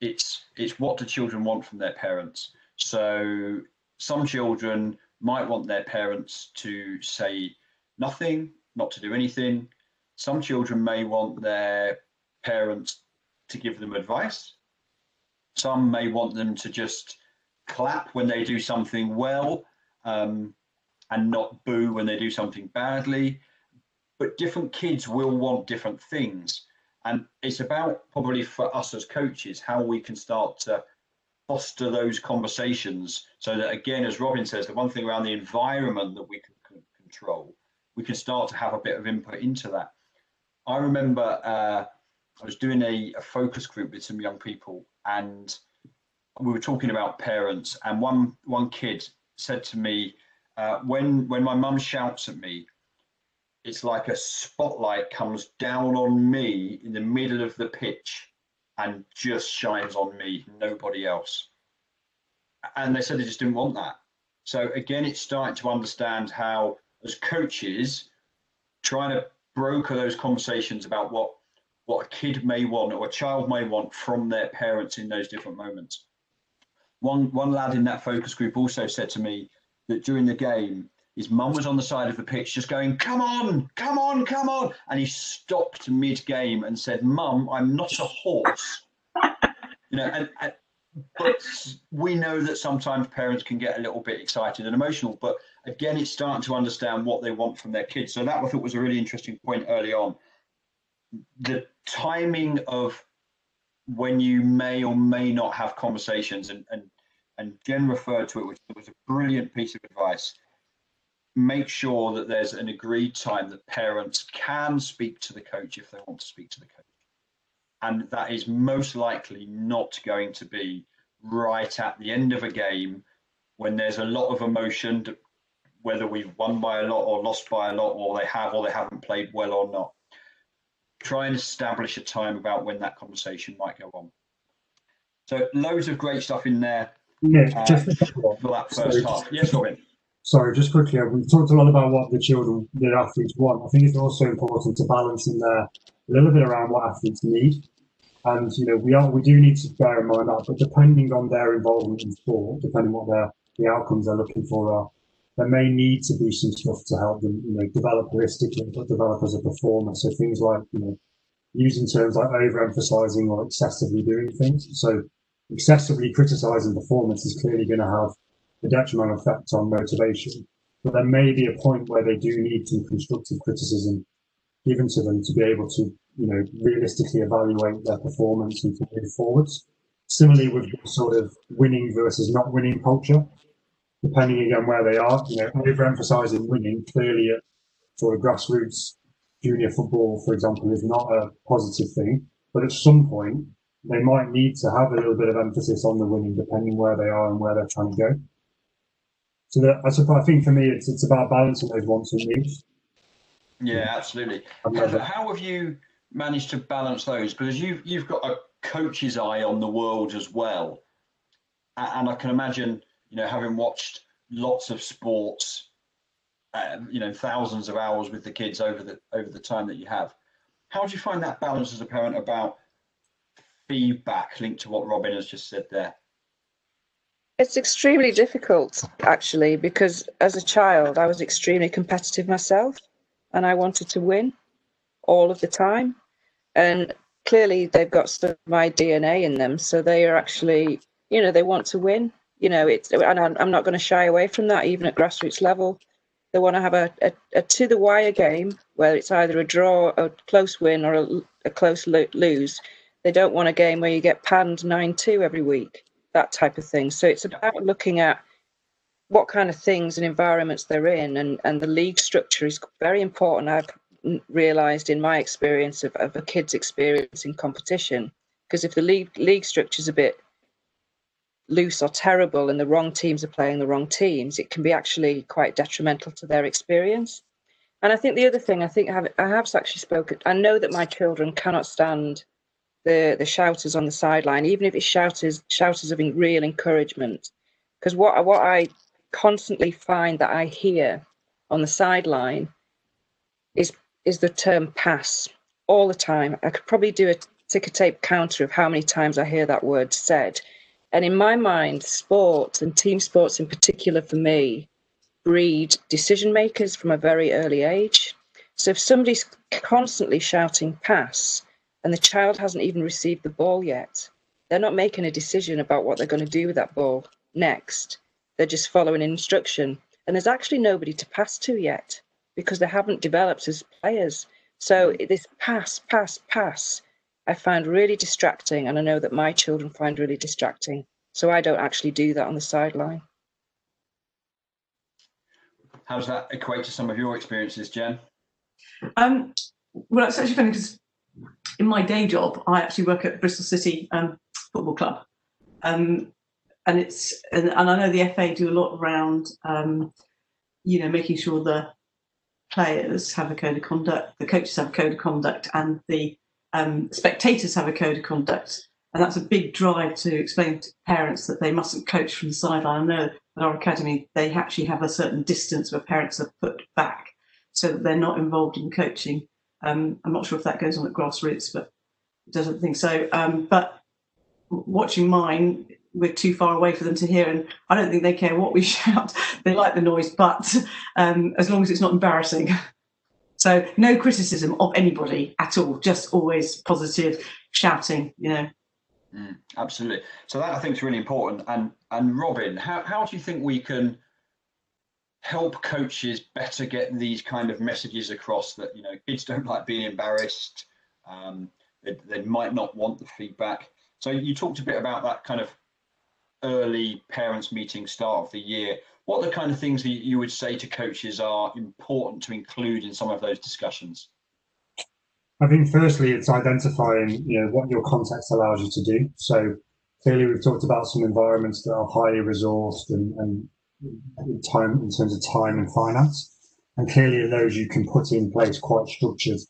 S2: it's it's what do children want from their parents. So some children might want their parents to say nothing, not to do anything. Some children may want their parents to give them advice. Some may want them to just clap when they do something well um, and not boo when they do something badly. But different kids will want different things. And it's about probably for us as coaches how we can start to foster those conversations so that, again, as Robin says, the one thing around the environment that we can control, we can start to have a bit of input into that. I remember uh, I was doing a, a focus group with some young people, and we were talking about parents. And one one kid said to me, uh, "When when my mum shouts at me, it's like a spotlight comes down on me in the middle of the pitch and just shines on me, nobody else." And they said they just didn't want that. So again, it's starting to understand how, as coaches, trying to broker those conversations about what what a kid may want or a child may want from their parents in those different moments. One one lad in that focus group also said to me that during the game, his mum was on the side of the pitch just going, "Come on, come on, come on," and he stopped mid-game and said, "Mum, I'm not a horse." you know, and, and but we know that sometimes parents can get a little bit excited and emotional. But again, it's starting to understand what they want from their kids. So that I thought was a really interesting point early on. The timing of when you may or may not have conversations, and and and Jen referred to it, which was a brilliant piece of advice. Make sure that there's an agreed time that parents can speak to the coach if they want to speak to the coach and that is most likely not going to be right at the end of a game when there's a lot of emotion, whether we've won by a lot or lost by a lot, or they have or they haven't played well or not. Try and establish a time about when that conversation might go on. So loads of great stuff in there.
S3: Nick, uh, just
S2: for that first half. Yes, Robin.
S3: Sorry, just quickly, uh, we've talked a lot about what the children, the athletes want. I think it's also important to balance in there a little bit around what athletes need. And you know, we are we do need to bear in mind that, but depending on their involvement in sport, depending on what their the outcomes they're looking for are, there may need to be some stuff to help them, you know, develop holistically, but develop as a performer. So things like, you know, using terms like overemphasizing or excessively doing things. So excessively criticizing performance is clearly going to have a detrimental effect on motivation. But there may be a point where they do need some constructive criticism given to them to be able to, you know, realistically evaluate their performance and to move forwards. Similarly, with sort of winning versus not winning culture, depending again where they are, you know, overemphasizing winning clearly at sort of grassroots junior football, for example, is not a positive thing. But at some point, they might need to have a little bit of emphasis on the winning, depending where they are and where they're trying to go. So that, I suppose I think for me, it's it's about balancing those wants and needs.
S2: Yeah, absolutely. How, how have you managed to balance those? Because you've you've got a coach's eye on the world as well, and I can imagine, you know, having watched lots of sports, uh, you know, thousands of hours with the kids over the over the time that you have. How do you find that balance as a parent about feedback linked to what Robin has just said there?
S4: It's extremely difficult, actually, because as a child, I was extremely competitive myself and I wanted to win all of the time. And clearly, they've got some of my DNA in them, so they are actually, you know, they want to win. You know, it's and I'm not going to shy away from that, even at grassroots level. They want to have a, a, a to the wire game where it's either a draw, a close win, or a, a close lo- lose. They don't want a game where you get panned nine two every week, that type of thing. So it's about looking at what kind of things and environments they're in and, and the league structure is very important i've realized in my experience of, of a kid's experience in competition. Because if the league league structure is a bit loose or terrible and the wrong teams are playing the wrong teams it can be actually quite detrimental to their experience. And i think the other thing i think i have, I have actually spoken i know that my children cannot stand the the shouters on the sideline even if it's shouters shouters of real encouragement because what what I constantly find that I hear on the sideline is is the term pass all the time. I could probably do a ticker tape counter of how many times I hear that word said. And in my mind, sports and team sports in particular for me breed decision makers from a very early age. So if somebody's constantly shouting pass and the child hasn't even received the ball yet, they're not making a decision about what they're going to do with that ball next. They're just following instruction. And there's actually nobody to pass to yet because they haven't developed as players. So this pass, pass, pass, I find really distracting. And I know that my children find really distracting. So I don't actually do that on the sideline.
S2: How does that equate to some of your experiences, Jen?
S5: Um, well, it's actually funny because in my day job, I actually work at Bristol City um, Football Club, um, and it's and, and, I know the FA do a lot around, um, you know, making sure the players have a code of conduct, the coaches have a code of conduct, and the um, spectators have a code of conduct. And that's a big drive to explain to parents that they mustn't coach from the sideline. I know at our academy they actually have a certain distance where parents are put back so that they're not involved in coaching. Um, I'm not sure if that goes on at grassroots, but it doesn't think so. Um, but watching mine, we're too far away for them to hear, and I don't think they care what we <laughs> shout. they like the noise, but um, as long as it's not embarrassing. <laughs> So no criticism of anybody at all, just always positive shouting, you know.
S2: Mm, absolutely. So that I think is really important. And and Robin, how, how do you think we can help coaches better get these kind of messages across that you know kids don't like being embarrassed um, they, they might not want the feedback. So you talked a bit about that kind of early parents meeting start of the year. What the kind of things that you would say to coaches are important to include in some of those discussions?
S3: I think firstly it's identifying you know what your context allows you to do. So clearly we've talked about some environments that are highly resourced and, and time in terms of time and finance. And clearly those you can put in place quite structured,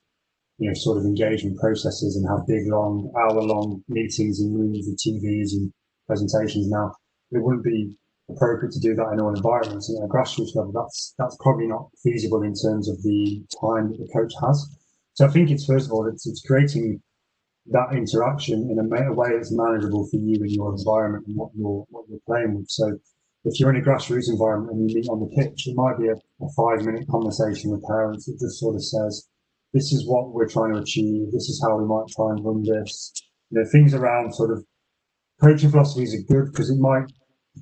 S3: you know, sort of engagement processes and have big, long, hour long meetings and rooms and TVs and presentations. Now, it wouldn't be appropriate to do that in all environments. And at a grassroots level, that's that's probably not feasible in terms of the time that the coach has. So I think it's first of all, it's, it's creating that interaction in a, a way that's manageable for you and your environment and what you're what you're playing with. So if you're in a grassroots environment and you meet on the pitch, it might be a, a five minute conversation with parents that just sort of says, this is what we're trying to achieve. This is how we might try and run this. You know, things around sort of coaching philosophies are good because it might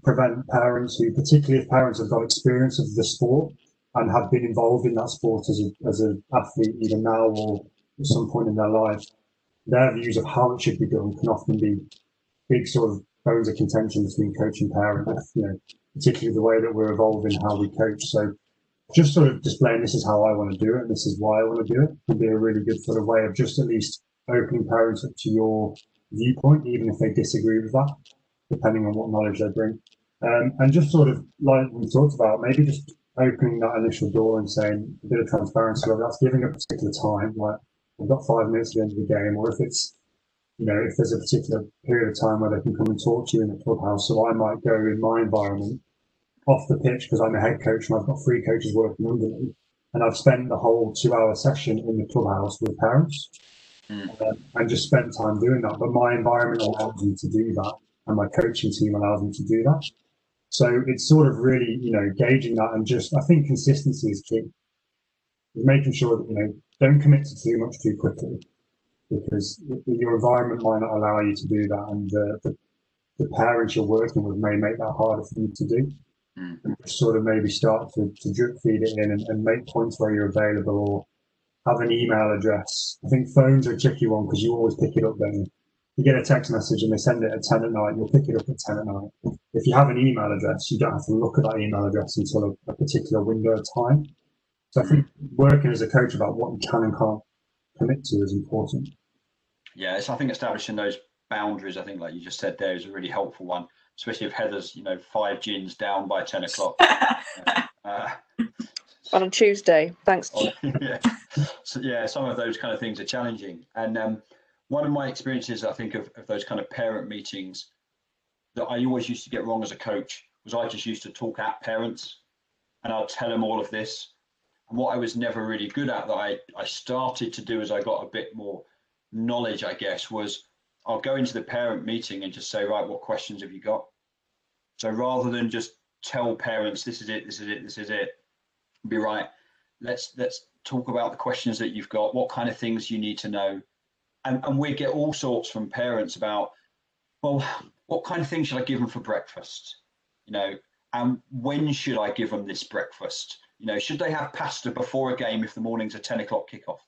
S3: prevent parents who, particularly if parents have got experience of the sport and have been involved in that sport as a, as an athlete, either now or at some point in their life, their views of how it should be done can often be big sort of bones of contention between coach and parent, you know, particularly the way that we're evolving how we coach. So just sort of displaying this is how I want to do it and this is why I want to do it would be a really good sort of way of just at least opening parents up to your viewpoint, even if they disagree with that, depending on what knowledge they bring. Um, and just sort of like we talked about, maybe just opening that initial door and saying a bit of transparency, whether that's giving a particular time, like we've got five minutes at the end of the game, or if it's you know, if there's a particular period of time where they can come and talk to you in the clubhouse. So I might go in my environment off the pitch because I'm a head coach and I've got three coaches working under me. And I've spent the whole two hour session in the clubhouse with parents mm. um, and just spent time doing that. But my environment allows me to do that and my coaching team allows me to do that. So it's sort of really, you know, gauging that and just, I think consistency is key. Making sure that, you know, don't commit to too much too quickly because your environment might not allow you to do that, and the, the, the parents you're working with may make that harder for you to do. Mm. And sort of maybe start to, to drip feed it in and, and make points where you're available or have an email address. I think phones are a tricky one because you always pick it up then. You get a text message and they send it at 10 at night, you'll pick it up at 10 at night. If you have an email address, you don't have to look at that email address until a, a particular window of time. So I think working as a coach about what you can and can't commit to is important.
S2: Yeah, it's I think establishing those boundaries. I think, like you just said, there is a really helpful one, especially if Heather's, you know, five gins down by ten o'clock. <laughs>
S4: uh, on a Tuesday, thanks. <laughs>
S2: yeah. So, yeah, some of those kind of things are challenging. And um, one of my experiences, I think, of, of those kind of parent meetings that I always used to get wrong as a coach was I just used to talk at parents and I'll tell them all of this and what I was never really good at that I, I started to do as I got a bit more knowledge, I guess, was I'll go into the parent meeting and just say, right, what questions have you got? So rather than just tell parents, this is it, this is it, this is it, be right. Let's let's talk about the questions that you've got, what kind of things you need to know. And, and we get all sorts from parents about, well, what kind of things should I give them for breakfast? You know, and when should I give them this breakfast? You know, should they have pasta before a game if the morning's a 10 o'clock kickoff?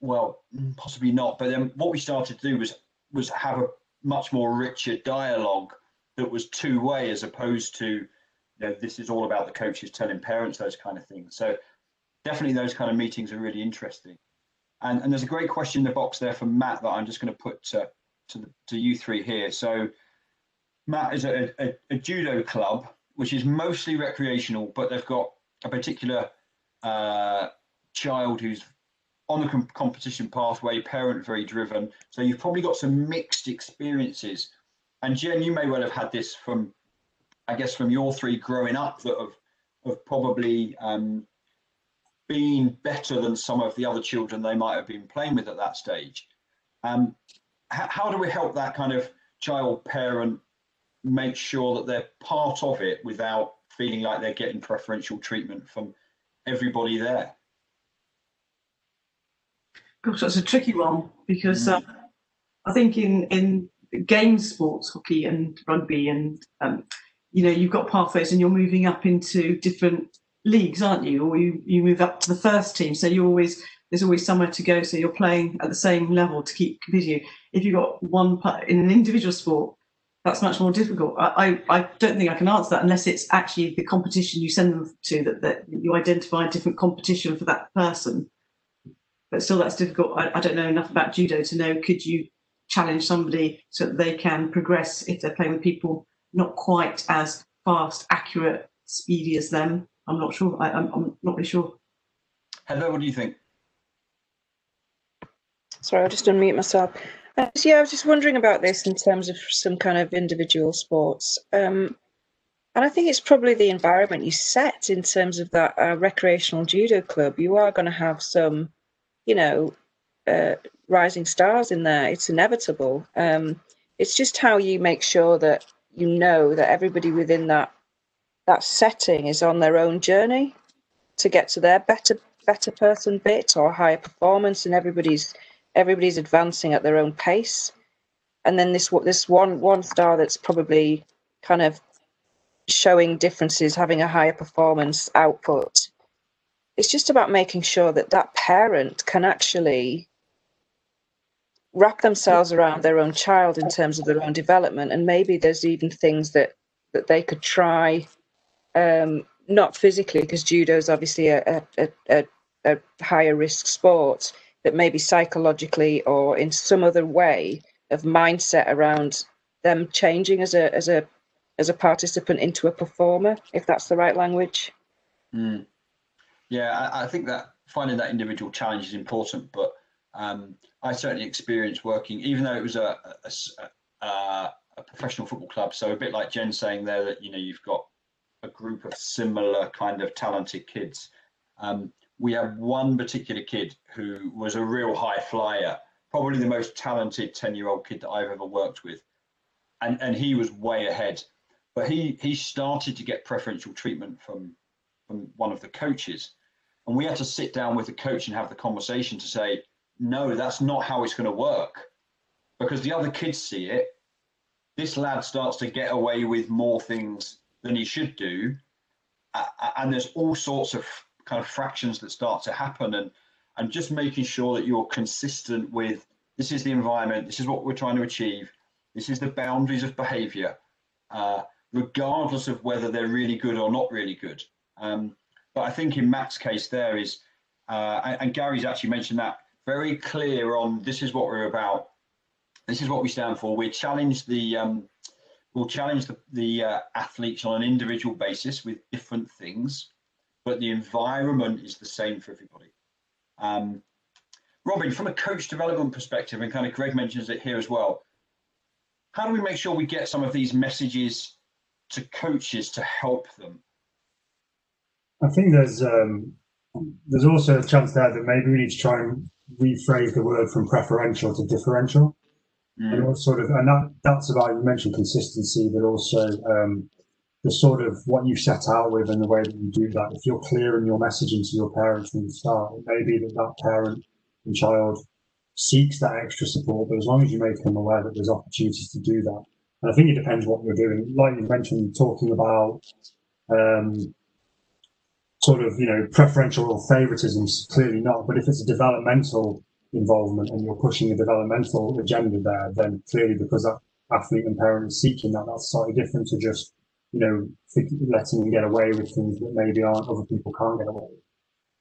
S2: Well, mm, possibly not. But then what we started to do was was have a much more richer dialogue that was two way as opposed to, you know, this is all about the coaches telling parents those kind of things. So definitely those kind of meetings are really interesting. And, and there's a great question in the box there from Matt that I'm just going to put to, to, to you three here. So Matt is a, a, a, judo club, which is mostly recreational, but they've got a particular uh, child who's on the com- competition pathway, parent very driven. So you've probably got some mixed experiences. And Jen, you may well have had this from, I guess, from your three growing up that have, have probably um, been better than some of the other children they might have been playing with at that stage. Um, how, how do we help that kind of child parent make sure that they're part of it without feeling like they're getting preferential treatment from everybody there?
S5: Gosh, that's a tricky one because mm. uh, I think in in game sports, hockey and rugby, and um, you know, you've got pathways and you're moving up into different leagues, aren't you? Or you you move up to the first team, so you always there's always somewhere to go. So you're playing at the same level to keep competing. If you've got one in an individual sport, that's much more difficult. I, I, I, don't think I can answer that unless it's actually the competition you send them to that, that you identify a different competition for that person. But still, that's difficult. I, I don't know enough about judo to know could you challenge somebody so that they can progress if they're playing with people not quite as fast, accurate, speedy as them. I'm not sure. I, am I'm not really sure.
S2: Heather, what do you think?
S4: Sorry, I'll just unmute myself. Uh, so yeah, I was just wondering about this in terms of some kind of individual sports. Um, and I think it's probably the environment you set in terms of that uh, recreational judo club. You are going to have some, you know, uh, rising stars in there. It's inevitable. Um, it's just how you make sure that you know that everybody within that that setting is on their own journey to get to their better better person bit or higher performance, and everybody's everybody's advancing at their own pace. And then this this one one star that's probably kind of showing differences, having a higher performance output. It's just about making sure that that parent can actually wrap themselves around their own child in terms of their own development, and maybe there's even things that that they could try, um, not physically, because judo is obviously a, a, a, a higher risk sport that maybe psychologically or in some other way of mindset around them changing as a as a as a participant into a performer, if that's the right language.
S2: Mm. Yeah, I, I, think that finding that individual challenge is important, but um, I certainly experienced working, even though it was a, a, a, a professional football club. So a bit like Jen saying there that you know you've got a group of similar kind of talented kids. Um, we had one particular kid who was a real high flyer, probably the most talented 10 year old kid that I've ever worked with. And, and he was way ahead. But he, he started to get preferential treatment from, from one of the coaches. And we had to sit down with the coach and have the conversation to say, no, that's not how it's going to work. Because the other kids see it. This lad starts to get away with more things than he should do. And there's all sorts of kind of fractions that start to happen and and just making sure that you're consistent with this is the environment this is what we're trying to achieve this is the boundaries of behavior uh, regardless of whether they're really good or not really good. Um, but i think in matt's case there is uh, and, gary's actually mentioned that very clear on this is what we're about this is what we stand for. We challenge the um, we'll challenge the, the uh, athletes on an individual basis with different things but the environment is the same for everybody. Um, Robin, from a coach development perspective, and kind of Greg mentions it here as well, how do we make sure we get some of these messages to coaches to help them?
S3: I think there's um, there's also a chance there that maybe we need to try and rephrase the word from preferential to differential, mm. and sort of, and that that's about you mentioned consistency, but also um, the sort of what you set out with and the way that you do that, if you're clear in your messaging to your parents from the start, it may be that that parent and child seeks that extra support, but as long as you make them aware that there's opportunities to do that. And I think it depends what you're doing. Like you mentioned, talking about um, sort of, you know, preferential or favoritisms, clearly not. But if it's a developmental involvement and you're pushing a developmental agenda there, then clearly because that athlete and parent is seeking that, that's slightly different to just you know, letting them get away with things that maybe aren't other people can't get away with.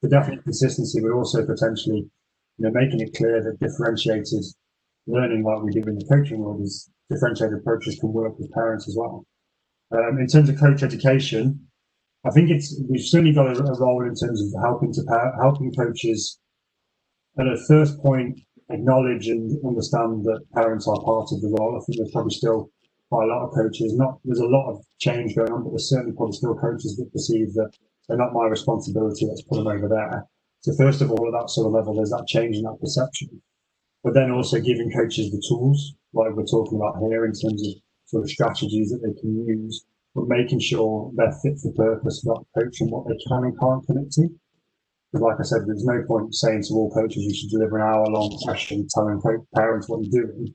S3: The definite consistency, but also potentially you know, making it clear that differentiated learning, like we do in the coaching world, is differentiated approaches can work with parents as well. Um, in terms of coach education, I think it's we've certainly got a, a role in terms of helping to helping coaches at a first point acknowledge and understand that parents are part of the role. I think there's probably still quite a lot of coaches. Not there's a lot of change going on, but there's certainly probably still coaches that perceive that they're not my responsibility. Let's put them over there. So first of all, at that sort of level, there's that change in that perception. But then also giving coaches the tools, like we're talking about here, in terms of sort of strategies that they can use, but making sure they're fit for purpose for that coach and what they can and can't commit to. Because like I said, there's no point saying to all coaches you should deliver an hour long session telling parents what you're doing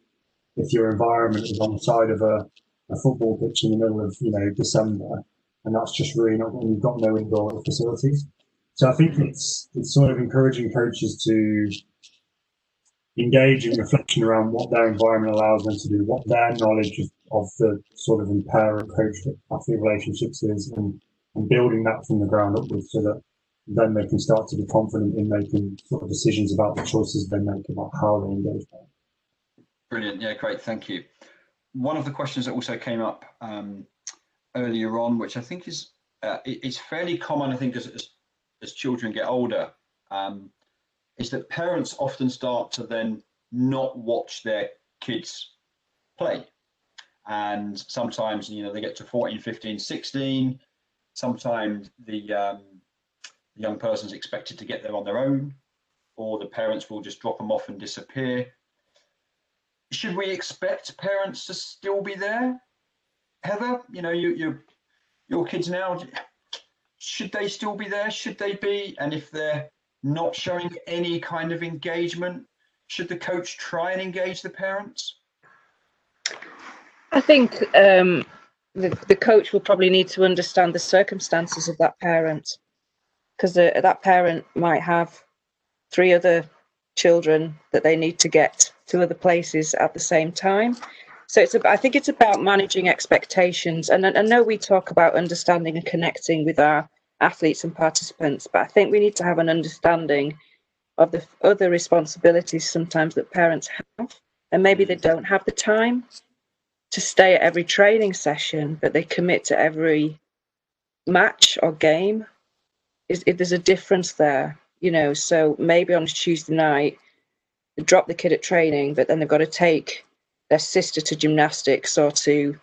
S3: if your environment is on the side of a, a football pitch in the middle of you know December, and that's just really not when you've got no indoor facilities. So I think it's it's sort of encouraging coaches to engage in reflection around what their environment allows them to do, what their knowledge of, of the sort of parent coach athlete relationships is, and, and building that from the ground upwards so that then they can start to be confident in making sort of decisions about the choices they make about how they engage them.
S2: Brilliant. Yeah, great. Thank you. One of the questions that also came up um, earlier on, which I think is uh, is fairly common, I think, as, as, as children get older, um, is that parents often start to then not watch their kids play. And sometimes, you know, they get to 14, 15, 16. Sometimes the, um, the young person's expected to get there on their own, or the parents will just drop them off and disappear should we expect parents to still be there? Heather, you know, you, you, your kids now, should they still be there? Should they be? And if they're not showing any kind of engagement, should the coach try and engage the parents?
S4: I think um, the, the coach will probably need to understand the circumstances of that parent because that parent might have three other children that they need to get to other places at the same time. So it's I think it's about managing expectations. And I know we talk about understanding and connecting with our athletes and participants, but I think we need to have an understanding of the other responsibilities sometimes that parents have. And maybe they don't have the time to stay at every training session, but they commit to every match or game. Is, there's a difference there, you know. So maybe on Tuesday night, drop the kid at training, but then they've got to take their sister to gymnastics or to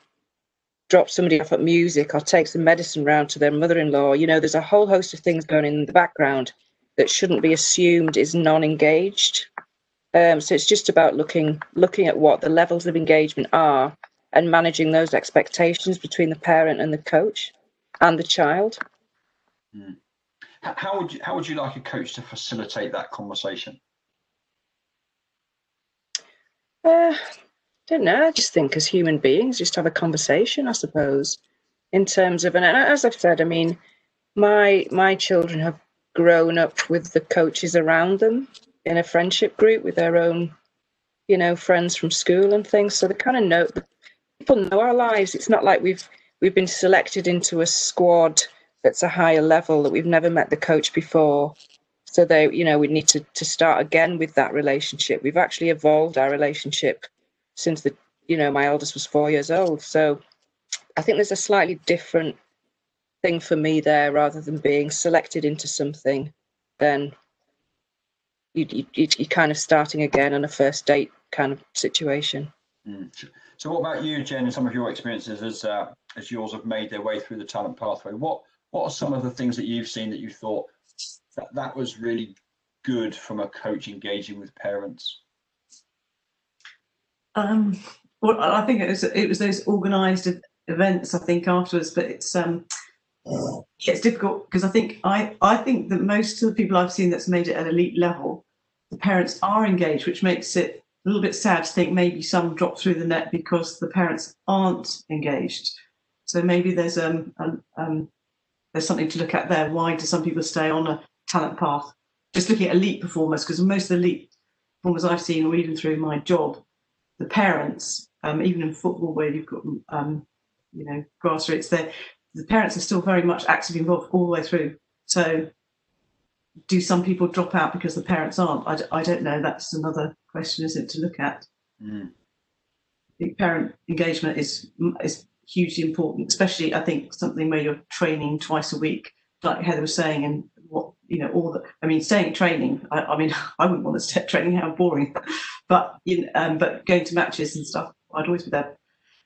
S4: drop somebody off at music or take some medicine round to their mother-in-law. You know, there's a whole host of things going in the background that shouldn't be assumed is non-engaged. Um, so it's just about looking looking at what the levels of engagement are and managing those expectations between the parent and the coach and the child.
S2: Hmm. How would you, how would you like a coach to facilitate that conversation?
S4: Uh, don't know. I just think as human beings, just have a conversation, I suppose, in terms of, and as I've said, I mean, my my children have grown up with the coaches around them in a friendship group with their own, you know, friends from school and things. So they kind of know people know our lives. It's not like we've we've been selected into a squad that's a higher level that we've never met the coach before. So they you know we need to to start again with that relationship. We've actually evolved our relationship since the you know my eldest was four years old. So i think there's a slightly different thing for me there rather than being selected into something then you, you, you're kind of starting again on a first date kind of situation.
S2: Mm. so what about you jen and some of your experiences as uh, as yours have made their way through the talent pathway? What what are some of the things that you've seen that you thought that, that was really good from a coach engaging with parents?
S5: Um, well, I think it was it was those organised events. I think afterwards, but it's um, it's difficult because I think I I think that most of the people I've seen that's made it at elite level, the parents are engaged, which makes it a little bit sad to think maybe some drop through the net because the parents aren't engaged. So maybe there's um, um there's something to look at there. Why do some people stay on a talent path. Just looking at elite performers, because most of the elite performers I've seen, or even through my job, the parents, um, even in football where you've got, um, you know, grassroots, there, the parents are still very much actively involved all the way through. So do some people drop out because the parents aren't? I, d- I don't know. That's another question, isn't it, to look at?
S2: Mm.
S5: The parent engagement is is hugely important, especially I think something where you're training twice a week, like Heather was saying, and what you know, all the. I mean, staying at training. I, I mean, <laughs> I wouldn't want to at training. How boring! <laughs> but you know, um, but going to matches and stuff, I'd always be there.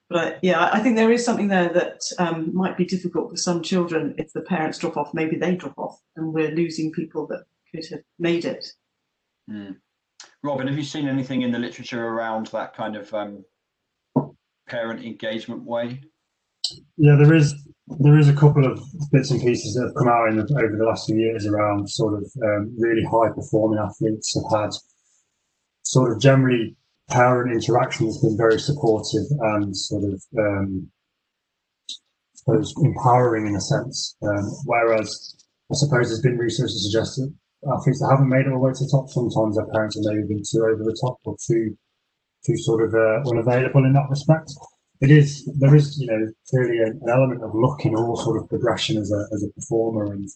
S5: But I, yeah, I think there is something there that um, might be difficult for some children if the parents drop off. Maybe they drop off, and we're losing people that could have made it.
S2: Mm. Robin, have you seen anything in the literature around that kind of um, parent engagement way?
S3: Yeah, there is there is a couple of bits and pieces that have come out in the, over the last few years around sort of um, really high performing athletes have had sort of generally parent interaction has been very supportive and sort of um, I suppose empowering in a sense. Um, whereas I suppose there's been research that suggests that athletes that haven't made it all the way to the top, sometimes their parents have maybe been too over the top or too too sort of uh, unavailable in that respect. It is there is you know clearly an, element of luck in all sort of progression as a as a performer and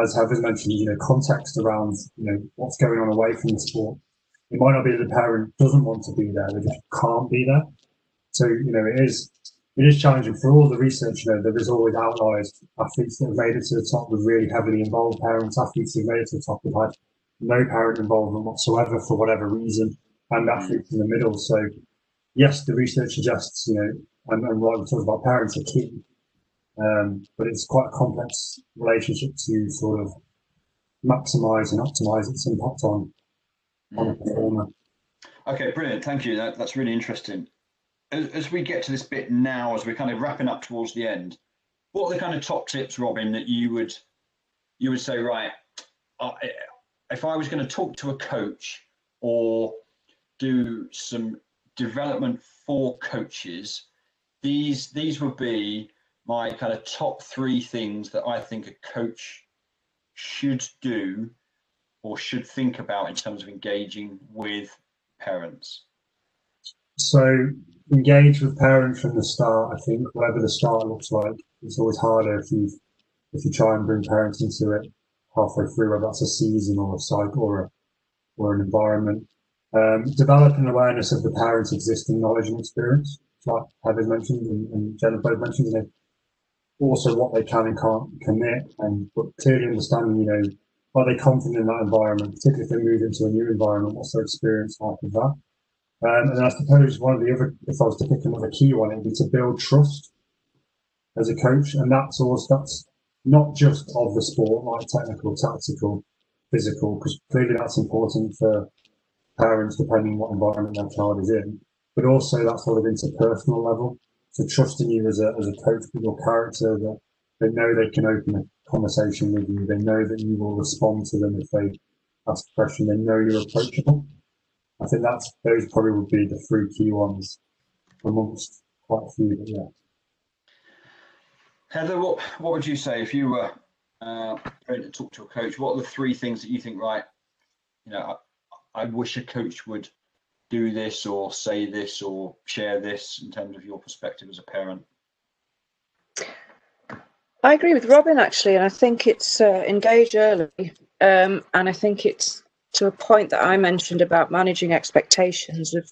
S3: as Heather's mentioned, you know, context around you know what's going on away from the sport. It might not be that the parent doesn't want to be there; they just can't be there. So you know, it is it is challenging for all the research. You know, there is always outliers, athletes that have made it to the top with really heavily involved parents, athletes who made it to the top who've had no parent involvement whatsoever for whatever reason, and mm. athletes in the middle. So yes, the research suggests, you know, and, and what we about parents are key, um, but it's quite a complex relationship to sort of maximize and optimize its impact on on a performer.
S2: Okay, brilliant. Thank you. That, that's really interesting. As, as we get to this bit now, as we're kind of wrapping up towards the end, what are the kind of top tips, Robin, that you would you would say? Right, if I was going to talk to a coach or do some development for coaches, these these would be my kind of top three things that I think a coach should do or should think about in terms of engaging with parents?
S3: So engage with parents from the start. I think whatever the start looks like, it's always harder if you if you try and bring parents into it halfway through, whether that's a season or a cycle or a, or an environment. Um, develop an awareness of the parents' existing knowledge and experience, like Heather mentioned and, and Jennifer both mentioned, know, also what they can and can't commit, and but clearly understanding, you know, are they confident in that environment, particularly if they move into a new environment, what's their experience like with that? Um, and I suppose one of the other, if I was to pick another key one, it'd be to build trust as a coach, and that's also that's not just of the sport, like technical, tactical, physical, because clearly that's important for parents depending on what environment their child is in, but also that sort of interpersonal level. So trusting you as a as a coach with your character that they know they can open a conversation with you, they know that you will respond to them if they ask a question, they know you're approachable. I think that's those probably would be the three key ones amongst quite a few, but yeah.
S2: Heather, what what would you say if you were uh, going to talk to a coach? What are the three things that you think, right? You know, I, wish a coach would do this or say this or share this in terms of your perspective as a parent.
S4: I agree with Robin actually, and I think it's uh, engage early, um, and I think it's to a point that I mentioned about managing expectations of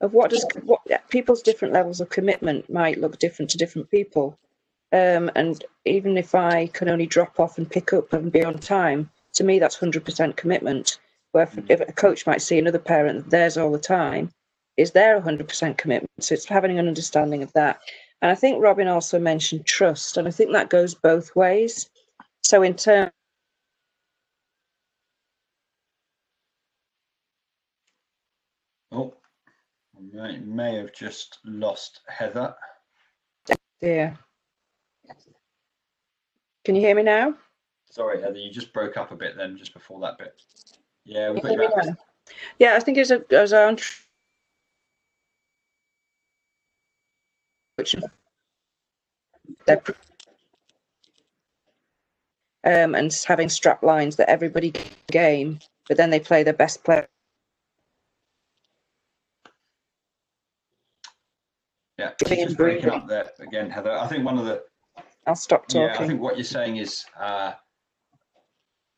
S4: of what does what people's different levels of commitment might look different to different people. Um, and even if I can only drop off and pick up and be on time, to me that's hundred percent commitment. Where if a coach might see another parent theirs all the time, is their hundred percent commitment. So it's having an understanding of that. And I think Robin also mentioned trust, and I think that goes both ways. So in terms
S2: Oh, I may have just lost Heather.
S4: Yeah. Can you hear me now?
S2: Sorry, Heather, you just broke up a bit then, just before that bit. Yeah, we've got you
S4: me Yeah, I think it's a as on which they're um, and having strap lines that everybody can game, but then they play their best player.
S2: Yeah, just breaking up there again, Heather. I think one of the
S4: I'll stop talking.
S2: Yeah, I think what you're saying is uh,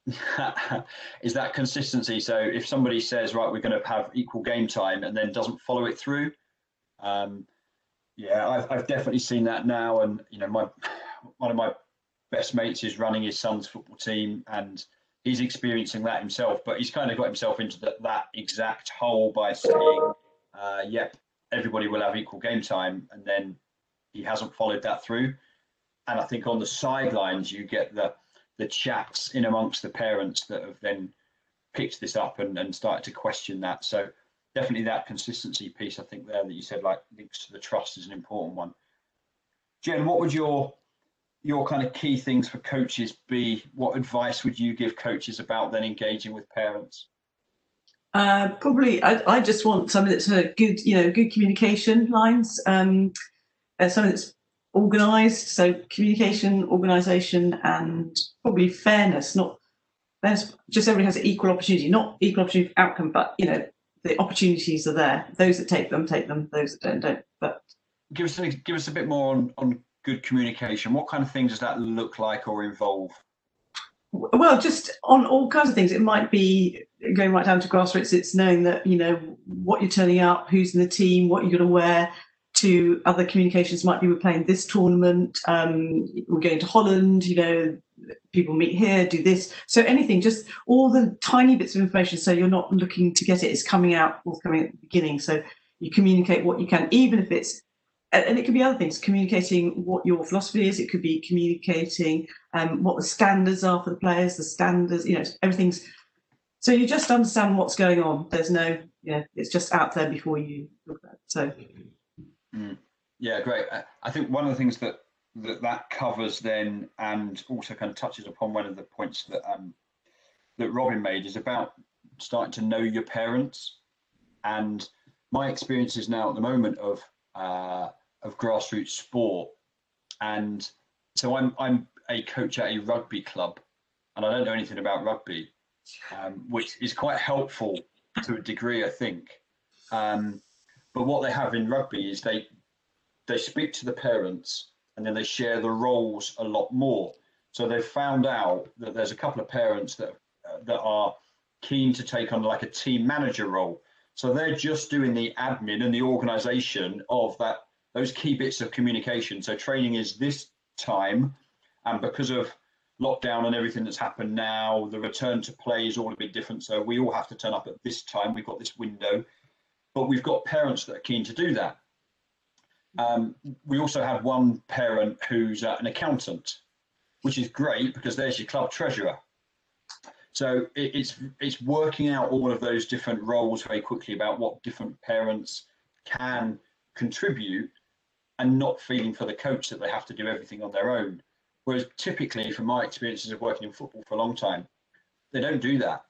S2: <laughs> is that consistency. So if somebody says, right, we're going to have equal game time and then doesn't follow it through, um, yeah, I've, I've definitely seen that now. And, you know, my one of my best mates is running his son's football team and he's experiencing that himself, but he's kind of got himself into the, that exact hole by saying, uh, yep, everybody will have equal game time. And then he hasn't followed that through. And I think on the sidelines, you get the, the chats in amongst the parents that have then picked this up and, and started to question that. So definitely that consistency piece, I think there that you said like links to the trust is an important one. Jen, what would your your kind of key things for coaches be? What advice would you give coaches about then engaging with parents?
S5: Uh, probably, I, I, just want something that's a good, you know, good communication lines. Um, uh, something that's organised. So communication, organisation, and probably fairness. Not there's just everybody has an equal opportunity, not equal opportunity outcome, but you know the opportunities are there. Those that take them take them. Those that don't don't. But
S2: give us a, give us a bit more on, on good communication. What kind of things does that look like or involve?
S5: Well, just on all kinds of things. It might be going right down to grassroots. It's knowing that you know what you're turning up, who's in the team, what you're going to wear, to other communications might be we're playing this tournament, um, we're going to Holland, you know, people meet here, do this. So anything, just all the tiny bits of information. So you're not looking to get it, it's coming out forthcoming at the beginning. So you communicate what you can, even if it's, and it could be other things, communicating what your philosophy is. It could be communicating um, what the standards are for the players, the standards, you know, everything's. So you just understand what's going on. There's no, you know, it's just out there before you look at it. So
S2: Mm. Yeah, great. I think one of the things that, that that covers then, and also kind of touches upon one of the points that um, that Robin made, is about starting to know your parents. And my experiences now at the moment of uh, of grassroots sport, and so I'm I'm a coach at a rugby club, and I don't know anything about rugby, um, which is quite helpful to a degree, I think. Um, but what they have in rugby is they they speak to the parents and then they share the roles a lot more. So they've found out that there's a couple of parents that uh, that are keen to take on like a team manager role. So they're just doing the admin and the organization of that those key bits of communication. So training is this time, and because of lockdown and everything that's happened now, the return to play is all a bit different. So we all have to turn up at this time. We've got this window but we've got parents that are keen to do that. Um, we also have one parent who's uh, an accountant, which is great because there's your club treasurer. So it, it's it's working out all of those different roles very quickly about what different parents can contribute and not feeling for the coach that they have to do everything on their own. Whereas typically, from my experiences of working in football for a long time, they don't do that.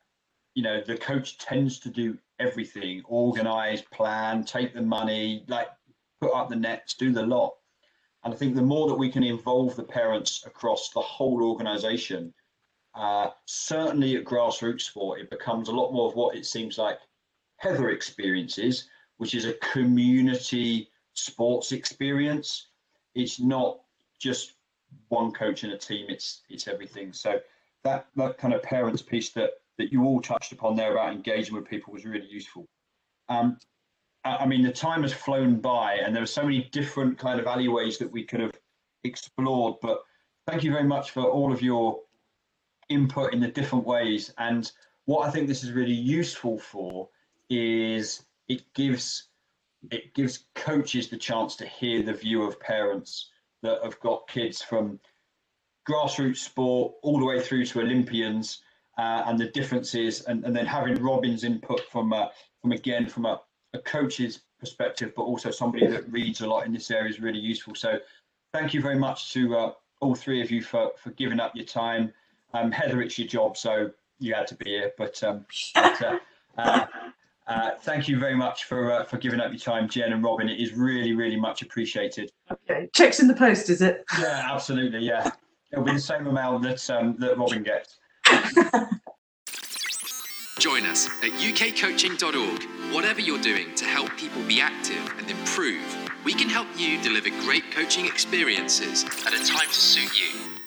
S2: You know, the coach tends to do everything, organize, plan, take the money, like put up the nets, do the lot. And I think the more that we can involve the parents across the whole organization, uh, certainly at grassroots sport, it becomes a lot more of what it seems like Heather experiences, which is a community sports experience. It's not just one coach and a team, it's it's everything. So that that kind of parents piece that that you all touched upon there about engaging with people was really useful. Um, I mean, the time has flown by, and there are so many different kind of alleyways that we could have explored. But thank you very much for all of your input in the different ways. And what I think this is really useful for is it gives it gives coaches the chance to hear the view of parents that have got kids from grassroots sport all the way through to Olympians uh, and the differences, and, and then having Robin's input from uh, from again from a, a coach's perspective, but also somebody that reads a lot in this area is really useful. So, thank you very much to uh, all three of you for for giving up your time. Um, Heather, it's your job, so you had to be here. But, um, but uh, uh, uh, thank you very much for uh, for giving up your time, Jen and Robin. It is really, really much appreciated.
S5: Okay, checks in the post, is it?
S2: Yeah, absolutely. Yeah, it'll be the same amount that um, that Robin gets. <laughs>
S1: Join us at ukcoaching.org. Whatever you're doing to help people be active and improve, we can help you deliver great coaching experiences at a time to suit you.